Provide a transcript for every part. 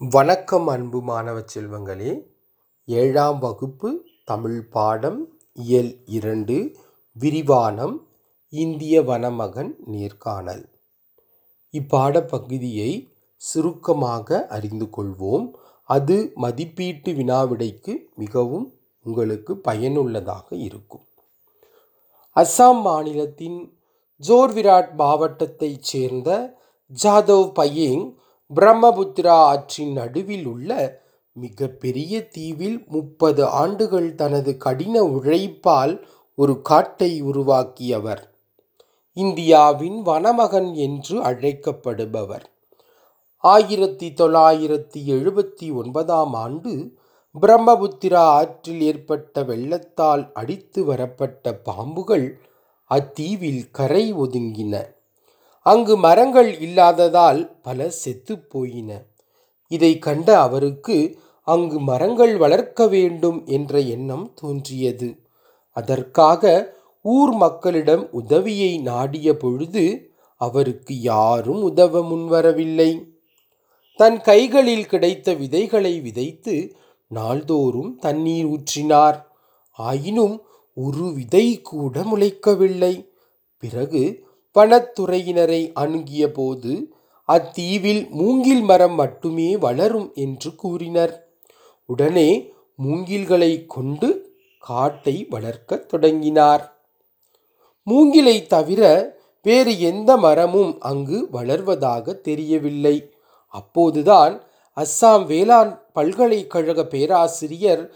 வணக்கம் அன்பு மாணவ செல்வங்களே. ஏழாம் வகுப்பு தமிழ் பாடம் இயல் இரண்டு விரிவானம் இந்திய வனமகன் நேர்காணல். இப்பாடப்பகுதியை சுருக்கமாக அறிந்து கொள்வோம். அது மதிப்பீட்டு வினாவிடைக்கு மிகவும் உங்களுக்கு பயனுள்ளதாக இருக்கும். அஸ்ஸாம் மாநிலத்தின் ஜோர்விராட் மாவட்டத்தைச் சேர்ந்த ஜாதவ் பையேங் பிரம்மபுத்திரா ஆற்றின் நடுவில் உள்ள மிகப்பெரிய தீவில் முப்பது ஆண்டுகள் தனது கடின உழைப்பால் ஒரு காட்டை உருவாக்கியவர். இந்தியாவின் வனமகன் என்று அழைக்கப்படுபவர். ஆயிரத்தி தொள்ளாயிரத்தி எழுபத்தி ஒன்பதாம் ஆண்டு பிரம்மபுத்திரா ஆற்றில் ஏற்பட்ட வெள்ளத்தால் அடித்து வரப்பட்ட பாம்புகள் அத்தீவில் கரை ஒதுங்கின. அங்கு மரங்கள் இல்லாததால் பல செத்துப் போயின இதை கண்ட அவருக்கு அங்கு மரங்கள் வளர்க்க வேண்டும் என்ற எண்ணம் தோன்றியது. அதற்காக ஊர் மக்களிடம் உதவியை நாடிய பொழுது அவருக்கு யாரும் உதவ முன்வரவில்லை. தன் கைகளில் கிடைத்த விதைகளை விதைத்து நாள்தோறும் தண்ணீர் ஊற்றினார். ஆயினும் ஒரு விதை கூட முளைக்கவில்லை. பிறகு வனத்துறையினரை அணுகிய போது அத்தீவில் மூங்கில் மரம் மட்டுமே வளரும் என்று கூறினர். உடனே மூங்கில்களை கொண்டு காட்டை வளர்க்கத் தொடங்கினார். மூங்கிலை தவிர வேறு எந்த மரமும் அங்கு வளர்வதாக தெரியவில்லை. அப்போதுதான் அஸ்ஸாம் வேளாண் பல்கலைக்கழக பேராசிரியர்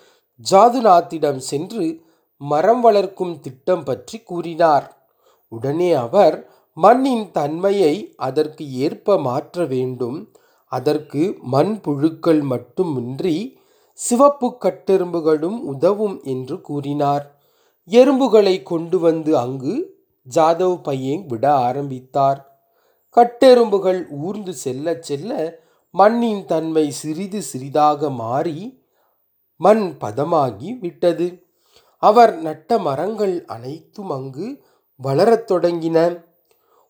ஜாதுநாத்திடம் சென்று மரம் வளர்க்கும் திட்டம் பற்றி கூறினார். உடனே அவர் மண்ணின் தன்மையை அதற்கு ஏற்ப மாற்ற வேண்டும். அதற்கு மண் புழுக்கள் மட்டுமின்றி சிவப்பு கட்டெரும்புகளும் உதவும் என்று கூறினார். எறும்புகளை கொண்டு வந்து அங்கு ஜாதவ் பையன் விட ஆரம்பித்தார். கட்டெரும்புகள் ஊர்ந்து செல்ல செல்ல மண்ணின் தன்மை சிறிது சிறிதாக மாறி மண் பதமாகி விட்டது. அவர் நட்ட மரங்கள் அனைத்தும் அங்கு வளரத் தொடங்கின.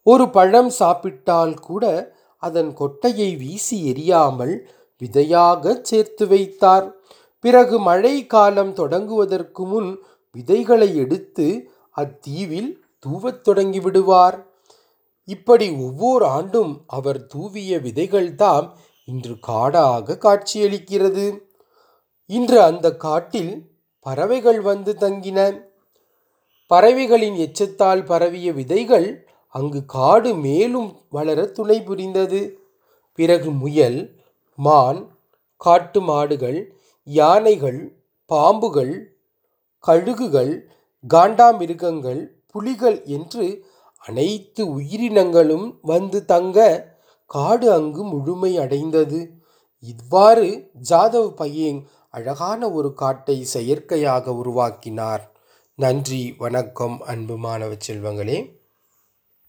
ஒரு பழம் சாப்பிட்டால் கூட அதன் கொட்டையை வீசி எறியாமல் விதையாக சேர்த்து வைத்தார். பிறகு மழை காலம் தொடங்குவதற்கு முன் விதைகளை எடுத்து அத்தீவில் தூவத் தொடங்கி விடுவார். இப்படி ஒவ்வொரு ஆண்டும் அவர் தூவிய விதைகள்தாம் இன்று காடாக காட்சியளிக்கிறது. இன்று அந்த காட்டில் பறவைகள் வந்து தங்கின. பறவைகளின் எச்சத்தால் பரவிய விதைகள் அங்கு காடு மேலும் வளர துணை புரிந்தது. பிறகு முயல் மான் காட்டு மாடுகள் யானைகள் பாம்புகள் கழுகுகள் காண்டாமிருகங்கள் புலிகள் என்று அனைத்து உயிரினங்களும் வந்து தங்க காடு அங்கு முழுமை அடைந்தது. இவ்வாறு ஜாதவ் பையேங் அழகான ஒரு காட்டை செயற்கையாக உருவாக்கினார். நன்றி வணக்கம் அன்பு மாணவ செல்வங்களே.